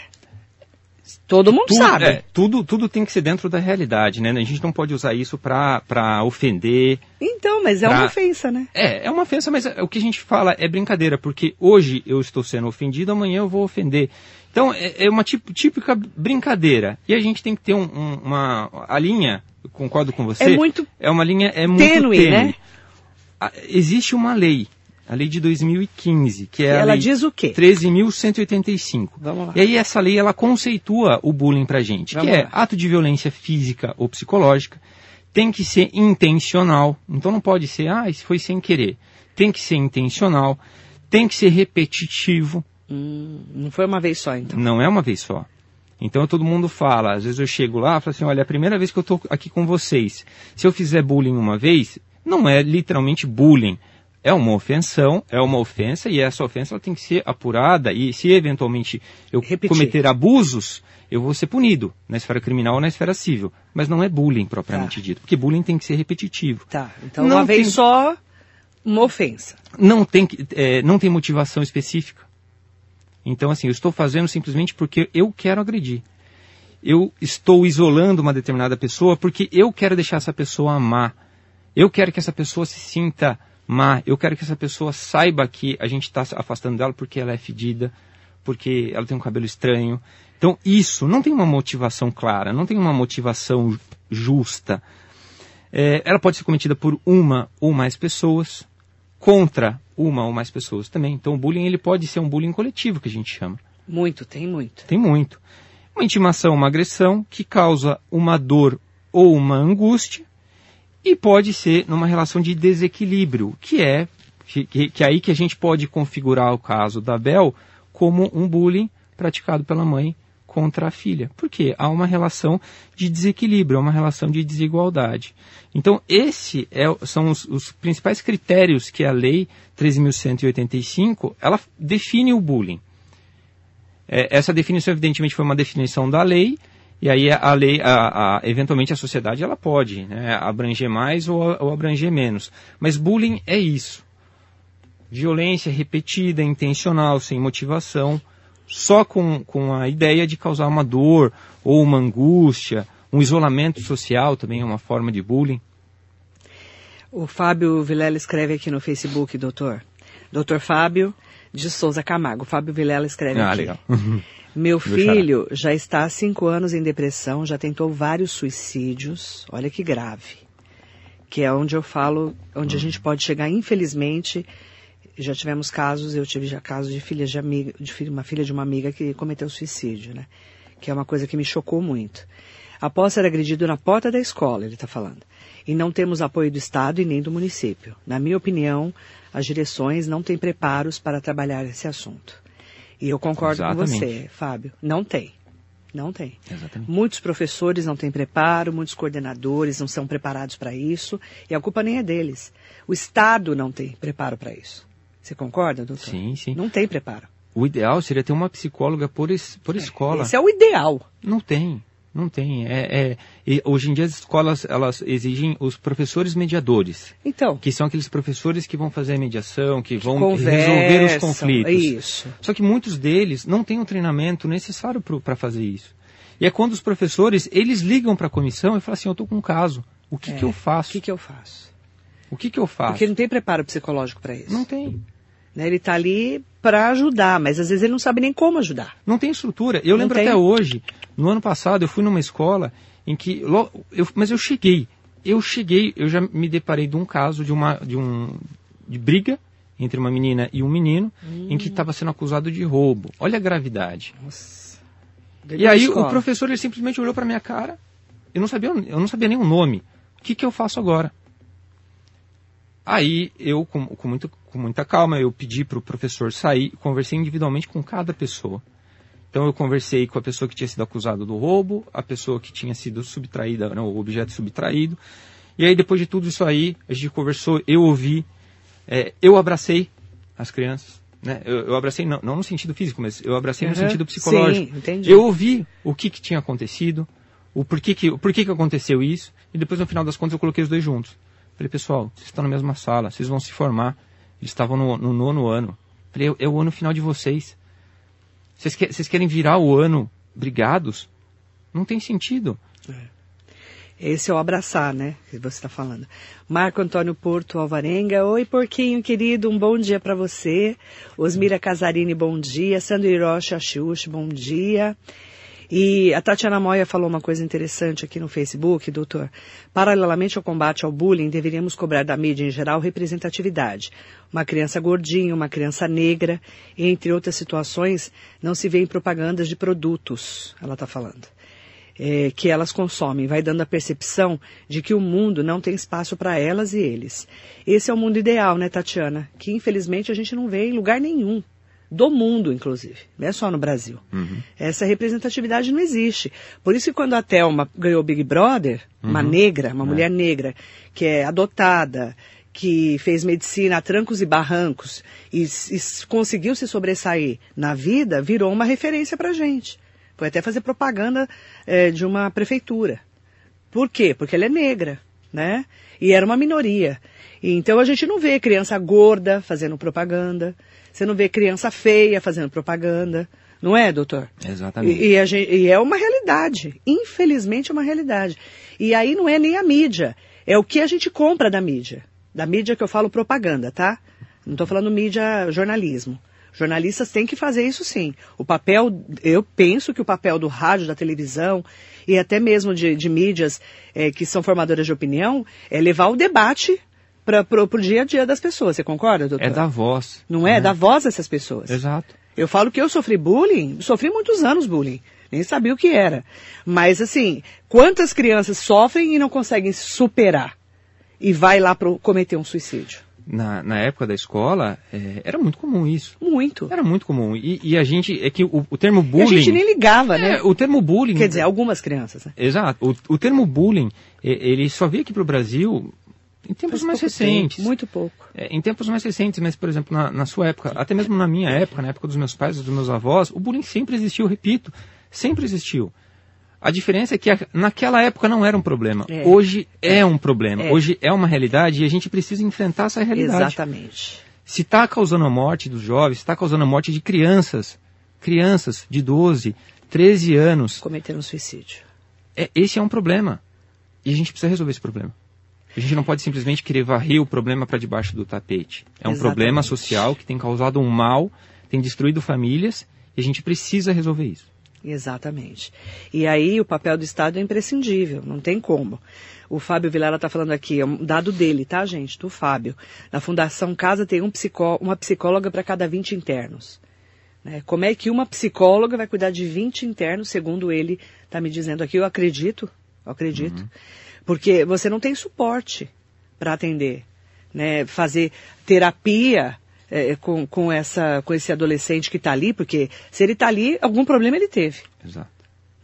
Todo mundo tudo, sabe. é, tudo, tudo tem que ser dentro da realidade, né? A gente não pode usar isso para ofender. Então, mas é Pra- uma ofensa, né? É, é uma ofensa, mas é- o que a gente fala é brincadeira, porque hoje eu estou sendo ofendido, amanhã eu vou ofender. Então, é, é uma tipo- típica brincadeira. E a gente tem que ter um- um- uma... A linha, eu concordo com você... É muito É uma linha... É muito tênue, tênue. né? Existe uma lei, a lei de 2015, que é E a ela lei diz o quê? 13.185. Vamos lá. E aí essa lei, ela conceitua o bullying pra gente, Vamos que é lá. ato de violência física ou psicológica, tem que ser intencional, então não pode ser, ah, isso foi sem querer. Tem que ser intencional, tem que ser repetitivo, Hum, não foi uma vez só, então. não é uma vez só. Então todo mundo fala, às vezes eu chego lá e falo assim, olha, é a primeira vez que eu estou aqui com vocês. Se eu fizer bullying uma vez, não é literalmente bullying. É uma ofensão, é uma ofensa e essa ofensa tem que ser apurada e se eventualmente eu Repetir. cometer abusos, eu vou ser punido na esfera criminal ou na esfera civil. Mas não é bullying propriamente Tá. dito, porque bullying tem que ser repetitivo. Tá, então Não uma vez tem- só, uma ofensa. Não tem, é, não tem motivação específica. Então, assim, eu estou fazendo simplesmente porque eu quero agredir. Eu estou isolando uma determinada pessoa porque eu quero deixar essa pessoa má. Eu quero que essa pessoa se sinta má. Eu quero que essa pessoa saiba que a gente está afastando dela porque ela é fedida, porque ela tem um cabelo estranho. Então, isso não tem uma motivação clara, não tem uma motivação ju- justa. É, ela pode ser cometida por uma ou mais pessoas, contra uma ou mais pessoas também. Então, o bullying ele pode ser um bullying coletivo, que a gente chama. Muito, tem muito. Tem muito. Uma intimação, uma agressão que causa uma dor ou uma angústia e pode ser numa relação de desequilíbrio, que é que, que, é aí que a gente pode configurar o caso da Bel como um bullying praticado pela mãe contra a filha. Porque há uma relação de desequilíbrio, há uma relação de desigualdade. Então, esse é, são os, os principais critérios que a lei 13.185 ela define o bullying. É, essa definição, evidentemente, foi uma definição da lei, e aí a lei, a, a- eventualmente a sociedade, ela pode né, abranger mais ou, ou abranger menos. Mas bullying é isso. Violência repetida, intencional, sem motivação, só com, com a ideia de causar uma dor ou uma angústia, um isolamento social também é uma forma de bullying. O Fábio Vilela escreve aqui no Facebook, doutor. Doutor Fábio de Souza Camargo. O Fábio Vilela escreve Ah, aqui. legal. Meu Meu filho já está há cinco anos em depressão, já tentou vários suicídios. Olha que grave. Que é onde eu falo, onde a gente pode chegar, infelizmente. Já tivemos casos, eu tive já casos de filhas de amiga, de filha, uma filha de uma amiga que cometeu suicídio, né? Que é uma coisa que me chocou muito. Após ser agredido na porta da escola, ele está falando. E não temos apoio do Estado e nem do município. Na minha opinião, as direções não têm preparos para trabalhar esse assunto. E eu concordo com Exatamente. você, Fábio. Não tem. Não tem. Exatamente. Muitos professores não têm preparo, muitos coordenadores não são preparados para isso, e a culpa nem é deles. O Estado não tem preparo para isso. Você concorda, doutor? Sim, sim. Não tem preparo. O ideal seria ter uma psicóloga por, es- por escola. Esse é o ideal. Não tem. Não tem. É, é, hoje em dia as escolas elas exigem os professores mediadores. Então. Que são aqueles professores que vão fazer a mediação, que, vão resolver os conflitos. Isso. Só que muitos deles não têm o treinamento necessário para fazer isso. E é quando os professores, eles ligam para a comissão e falam assim, eu estou com um caso. O que, é, que eu faço? O que, que eu faço? O que, que eu faço? Porque não tem preparo psicológico para isso. Não tem. Né? Ele está ali para ajudar, mas às vezes ele não sabe nem como ajudar. Não tem estrutura. Eu não lembro tem. até hoje, no ano passado, eu fui numa escola em que. Eu, mas eu cheguei. Eu cheguei, eu já me deparei de um caso de uma de um de briga entre uma menina e um menino hum. em que estava sendo acusado de roubo. Olha a gravidade. Nossa. E aí o professor ele simplesmente olhou para minha cara. Eu não sabia, eu não sabia nem o nome. O que, que eu faço agora? Aí eu, com, com, muito, com muita calma, eu pedi para o professor sair, conversei individualmente com cada pessoa. Então eu conversei com a pessoa que tinha sido acusada do roubo, a pessoa que tinha sido subtraída, não, o objeto subtraído. E aí depois de tudo isso aí, a gente conversou, eu ouvi, é, eu abracei as crianças. Né? Eu, eu abracei não, não, no sentido físico, mas eu abracei uhum. no sentido psicológico. Sim, entendi. Eu ouvi o que, que tinha acontecido, o porquê que, o porquê que aconteceu isso, e depois no final das contas eu coloquei os dois juntos. Falei, pessoal, vocês estão na mesma sala, vocês vão se formar. Eles estavam no, no nono ano. Falei, é, é, o ano final de vocês. Vocês, que, vocês querem virar o ano brigados? Não tem sentido. É. Esse é o abraçar, né? Que você está falando. Marco Antônio Porto Alvarenga. Oi, porquinho querido, um bom dia para você. Osmira Casarini, bom dia. Sandro Hiroshi Axuxi, bom dia. E a Tatiana Moia falou uma coisa interessante aqui no Facebook, doutor. Paralelamente ao combate ao bullying, deveríamos cobrar da mídia em geral representatividade. Uma criança gordinha, uma criança negra, entre outras situações, não se vê em propagandas de produtos, ela está falando. É, que elas consomem, vai dando a percepção de que o mundo não tem espaço para elas e eles. Esse é o mundo ideal, né, Tatiana? Que infelizmente a gente não vê em lugar nenhum do mundo, inclusive, não é só no Brasil. Uhum. Essa representatividade não existe. Por isso que quando a Thelma ganhou Big Brother, uhum. uma negra, uma é. mulher negra, que é adotada, que fez medicina a trancos e barrancos e, e conseguiu se sobressair na vida, virou uma referência para gente. Foi até fazer propaganda é, de uma prefeitura. Por quê? Porque ela é negra, né? E era uma minoria. E, então a gente não vê criança gorda fazendo propaganda. Você não vê criança feia fazendo propaganda. Não é, doutor? Exatamente. E, e, gente, e, é uma realidade. Infelizmente é uma realidade. E aí não é nem a mídia. É o que a gente compra da mídia. Da mídia que eu falo propaganda, tá? Não estou falando mídia jornalismo. Jornalistas têm que fazer isso sim. O papel, eu penso que o papel do rádio, da televisão e até mesmo de, de mídias é, que são formadoras de opinião é levar o debate para o dia a dia das pessoas. Você concorda, doutor? É da voz. Não é? é? Da voz dessas pessoas. Exato. Eu falo que eu sofri bullying, sofri muitos anos bullying. Nem sabia o que era. Mas assim, quantas crianças sofrem e não conseguem superar? E vai lá para cometer um suicídio? Na, na época da escola, é, era muito comum isso. Muito. Era muito comum. E, e a gente, é que o, o termo bullying... E a gente nem ligava, né? É, o termo bullying... Quer dizer, algumas crianças. Né? Exato. O, o termo bullying, ele só veio aqui para o Brasil em tempos Faz mais recentes. Tempo, muito pouco. É, em tempos mais recentes, mas, por exemplo, na, na, sua época, até mesmo na minha época, na época dos meus pais, dos meus avós, o bullying sempre existiu, repito, sempre existiu. A diferença é que a, naquela época não era um problema. É. Hoje é um problema. É. Hoje é uma realidade e a gente precisa enfrentar essa realidade. Exatamente. Se está causando a morte dos jovens, está causando a morte de crianças, crianças de 12, 13 anos. Cometendo suicídio. É, esse é um problema. E a gente precisa resolver esse problema. A gente não pode simplesmente querer varrer o problema para debaixo do tapete. É um Exatamente. problema social que tem causado um mal, tem destruído famílias e a gente precisa resolver isso. Exatamente. E aí o papel do Estado é imprescindível, não tem como. O Fábio Vilela está falando aqui, é um dado dele, tá, gente? Do Fábio. Na Fundação Casa tem um psicó uma psicóloga para cada 20 internos. Né? Como é que uma psicóloga vai cuidar de 20 internos, segundo ele está me dizendo aqui? Eu acredito, eu acredito. Uhum porque você não tem suporte para atender, né? Fazer terapia é, com, com, essa, com esse adolescente que está ali, porque se ele está ali, algum problema ele teve. Exato.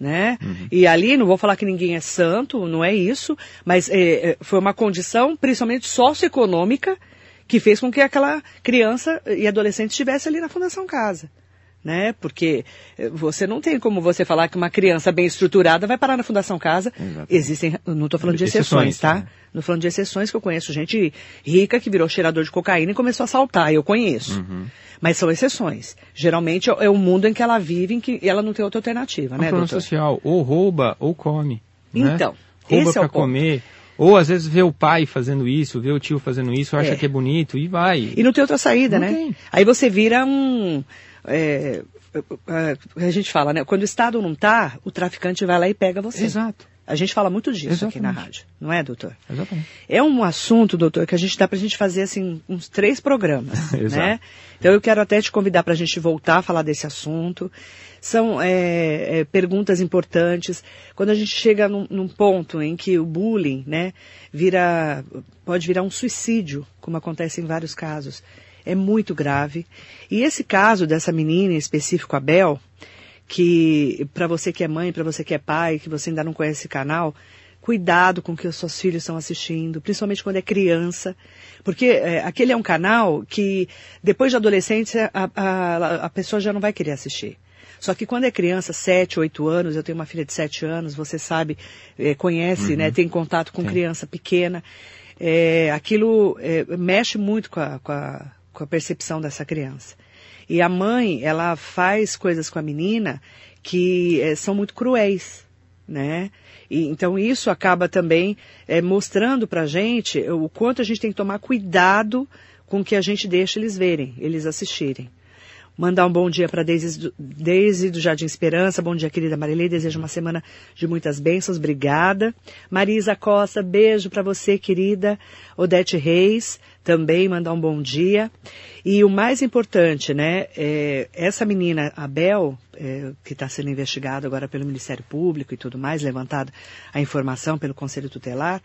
Né? Uhum. E ali, não vou falar que ninguém é santo, não é isso, mas é, é foi uma condição, principalmente socioeconômica, que fez com que aquela criança e adolescente estivesse ali na Fundação Casa. Né? Porque eh, você não tem como você falar que uma criança bem estruturada vai parar na Fundação Casa. Exatamente. Existem, não estou falando de exceções, Exceções, tá? né? Não falando de exceções que eu conheço gente rica que virou cheirador de cocaína e começou a assaltar, eu conheço. Uhum. Mas são exceções. Geralmente é o mundo em que ela vive, em que ela não tem outra alternativa, É um né, problema doutor? social. Ou rouba ou come. né? Então, rouba esse é o para ponto. comer. Ou às vezes vê o pai fazendo isso, vê o tio fazendo isso, acha É. que é bonito e vai. E não tem outra saída, Não né? tem. Aí você vira um. É, é, a gente fala, né? Quando o Estado não tá, o traficante vai lá e pega você. Exato. A gente fala muito disso aqui na Exatamente. rádio, não é, doutor? Exatamente. É um assunto, doutor, que a gente dá pra gente fazer assim uns três programas, né? Então eu quero até te convidar pra gente voltar a falar desse assunto. São é, é, perguntas importantes. Quando a gente chega num, num ponto em que o bullying, né, vira, pode virar um suicídio, como acontece em vários casos, é muito grave. E esse caso dessa menina em específico, a Bel, que para você que é mãe, para você que é pai, que você ainda não conhece esse canal, cuidado com o que os seus filhos estão assistindo, principalmente quando é criança, porque é, aquele é um canal que depois de adolescente a, a, a pessoa já não vai querer assistir. Só que quando é criança, 7, 8 anos, eu tenho uma filha de 7 anos, você sabe, é, conhece, né, tem contato com Tem. criança pequena, é, aquilo é, mexe muito com a, com, a, com a percepção dessa criança. E a mãe, ela faz coisas com a menina que eh, são muito cruéis, né? E, então isso acaba também eh, mostrando pra gente o quanto a gente tem que tomar cuidado com o que a gente deixa eles verem, eles assistirem. Mandar um bom dia para Deise, do- do Jardim Esperança. Bom dia, querida Marilei. Desejo uma semana de muitas bênçãos. Obrigada. Marisa Costa, beijo para você, querida. Odete Reis, também mandar um bom dia. E o mais importante, né? é, essa menina, a Bel, é, que está sendo investigada agora pelo Ministério Público e tudo mais, levantada a informação pelo Conselho Tutelar,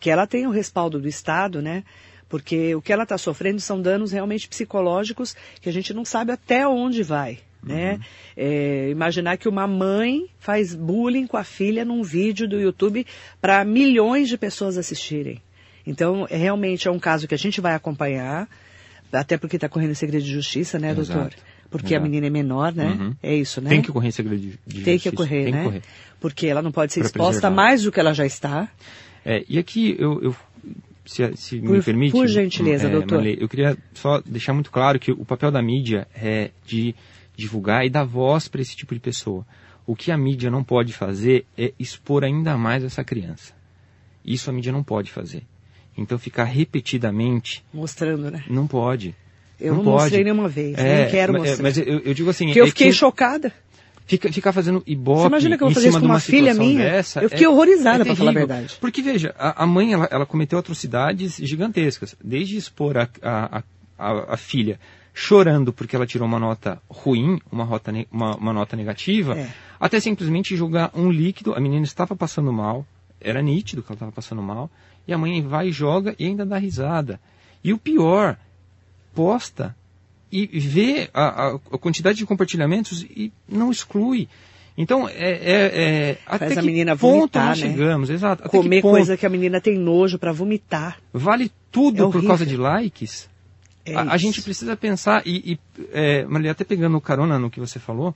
que ela tem o respaldo do Estado, né? Porque o que ela está sofrendo são danos realmente psicológicos que a gente não sabe até onde vai. Né? É, imaginar que uma mãe faz bullying com a filha num vídeo do YouTube para milhões de pessoas assistirem. Então, é, realmente é um caso que a gente vai acompanhar, até porque está correndo segredo de justiça, né, Exato. doutor? Porque a Exato. menina é menor, né? Uhum. É isso, né? Tem que ocorrer segredo de, de Tem que justiça. ocorrer, Tem né? que ocorrer. Porque ela não pode ser Pra exposta preservar. mais do que ela já está. É, e aqui eu, eu se, se Por- me permite, por gentileza, é, doutor. Marley, eu queria só deixar muito claro que o papel da mídia é de divulgar e dar voz para esse tipo de pessoa. O que a mídia não pode fazer é expor ainda mais essa criança. Isso a mídia não pode fazer. Então ficar repetidamente Mostrando, né? não pode. Eu não, pode. mostrei nenhuma vez, É, nem quero é, mostrar. Mas eu, eu digo assim, Porque eu é fiquei que chocada. Fica, ficar fazendo ibope Você imagina que eu vou fazer isso com uma filha situação minha? Dessa, Eu fiquei é- horrorizada, é pra falar a verdade. Porque, veja, a, a mãe, ela, ela cometeu atrocidades gigantescas. Desde expor a, a, a- a, filha chorando porque ela tirou uma nota ruim, uma, rota uma, uma nota negativa, É. até simplesmente jogar um líquido, a menina estava passando mal, era nítido que ela estava passando mal, e a mãe vai e joga e ainda dá risada. E o pior, posta e vê a, a- a quantidade de compartilhamentos e não exclui. Então, é, é, é até Faz que ponto nós né? chegamos, exato. Até que Comer ponto coisa que a menina tem nojo pra vomitar. vale tudo É por causa de likes? É a, a gente precisa pensar, e, e é, Maria, até pegando carona no que você falou,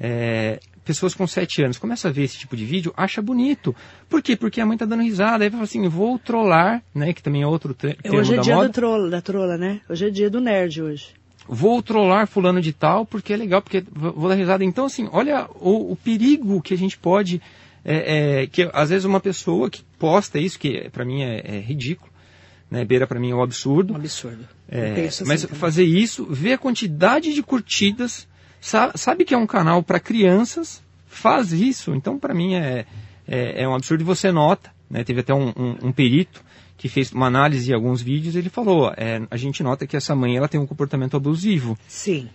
é, pessoas com 7 anos começam a ver esse tipo de vídeo, acha bonito. Por quê? Porque a mãe tá dando risada, aí fala assim, vou trollar, né, que também é outro termo Hoje é dia moda. do da trola, né? Hoje é dia do nerd hoje. Vou trollar fulano de tal porque é legal, porque vou dar risada. Então, assim, olha o, o perigo que a gente pode. é, é, que às vezes uma pessoa que posta isso, que para mim é, é ridículo, né, beira para mim é um absurdo. Um absurdo. É, assim mas também. fazer isso, ver a quantidade de curtidas, sa- sabe, que é um canal para crianças, faz isso. Então, para mim, é, é, é um absurdo. E você nota, né, teve até um, um- um perito que fez uma análise de alguns vídeos, ele falou, é, a gente nota que essa mãe ela tem um comportamento abusivo. Sim.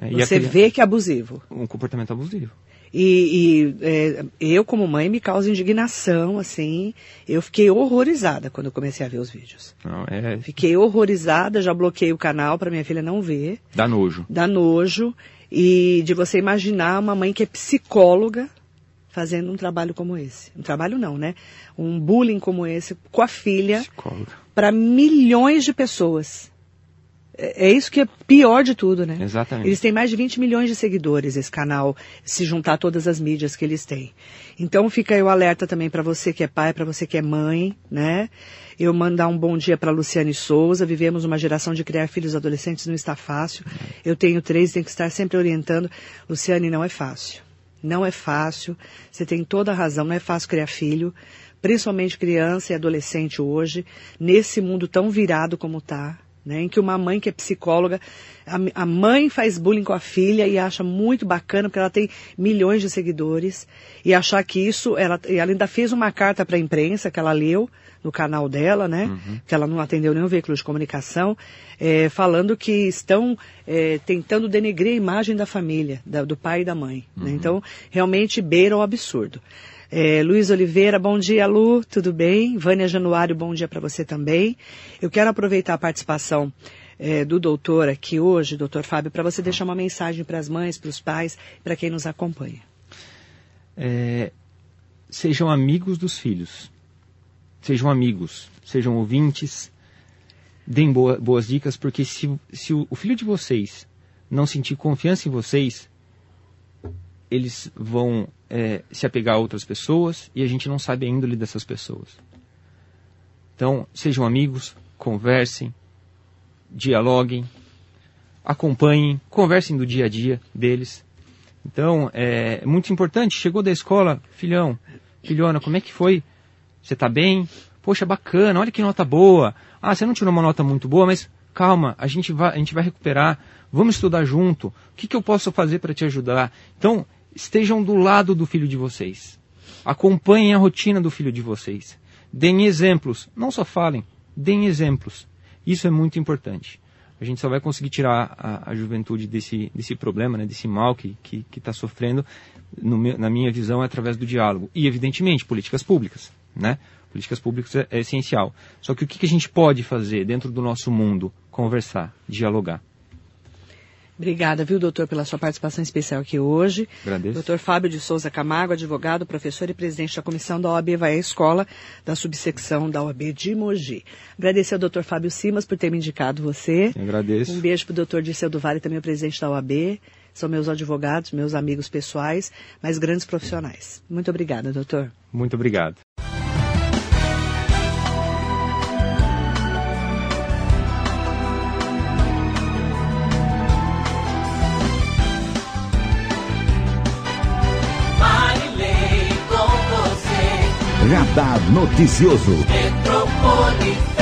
É, e Você criança- vê que é abusivo. um comportamento abusivo. E, e, é, eu, como mãe, me causa indignação, assim. Eu fiquei horrorizada quando eu comecei a ver os vídeos. Não, é, Fiquei horrorizada, já bloqueei o canal para minha filha não ver. dá nojo. Dá nojo. E de você imaginar uma mãe que é psicóloga fazendo um trabalho como esse. Um trabalho não, né? Um bullying como esse com a filha para milhões de pessoas. É, é isso que é pior de tudo, né? Exatamente. Eles têm mais de 20 milhões de seguidores, esse canal, se juntar todas as mídias que eles têm. Então fica aí o alerta também para você que é pai, para você que é mãe, né? Eu mandar um bom dia para Luciane Souza. Vivemos uma geração de criar filhos adolescentes, não está fácil. Eu tenho três, tenho que estar sempre orientando. Luciane, não é fácil. Não é fácil. Você tem toda a razão, não é fácil criar filho, principalmente criança e adolescente hoje, nesse mundo tão virado como está né, em que uma mãe que é psicóloga, a, a, mãe faz bullying com a filha e acha muito bacana porque ela tem milhões de seguidores e achar que isso, ela, ela ainda fez uma carta para a imprensa que ela leu no canal dela, né, uhum. que ela não atendeu nenhum veículo de comunicação, é, falando que estão é, tentando denegrir a imagem da família, da, do pai e da mãe. Né? Uhum. Né? Então, realmente beira o absurdo. É, Luiz Oliveira, bom dia, Lu, tudo bem? Vânia Januário, bom dia para você também. Eu quero aproveitar a participação é, do doutor aqui hoje, doutor Fábio, para você deixar uma mensagem para as mães, para os pais, para quem nos acompanha. É, sejam amigos dos filhos. Sejam amigos, sejam ouvintes, deem boa, boas dicas, porque se, se o, o filho de vocês não sentir confiança em vocês, eles vão é, se apegar a outras pessoas e a gente não sabe a índole dessas pessoas. Então, sejam amigos, conversem, dialoguem, acompanhem, conversem do dia a dia deles. Então, é muito importante. Chegou da escola, filhão, filhona, como é que foi? Você está bem? Poxa, bacana, olha que nota boa. Ah, você não tirou uma nota muito boa, mas calma, a gente vai, a gente vai recuperar. Vamos estudar junto. O que, que eu posso fazer para te ajudar? Então, estejam do lado do filho de vocês. Acompanhem a rotina do filho de vocês. Deem exemplos. Não só falem, deem exemplos. Isso é muito importante. A gente só vai conseguir tirar a, a juventude desse, desse problema, né, desse mal que está que, que tá sofrendo, na minha visão, é através do diálogo. E, evidentemente, políticas públicas. Né? Políticas públicas é, é essencial. Só que o que, que a gente pode fazer dentro do nosso mundo? Conversar, dialogar. Obrigada, viu, doutor, pela sua participação especial aqui hoje. Agradeço. Doutor Fábio de Souza Camargo, advogado, professor e presidente da comissão da OAB Vai à Escola, da subsecção da OAB de Mogi. Agradecer ao doutor Fábio Simas por ter me indicado você. Eu agradeço. Um beijo para o doutor Dirceu do Vale, também o presidente da OAB. São meus advogados, meus amigos pessoais, mas grandes profissionais. Muito obrigada, doutor. Muito obrigado. Radar Noticioso.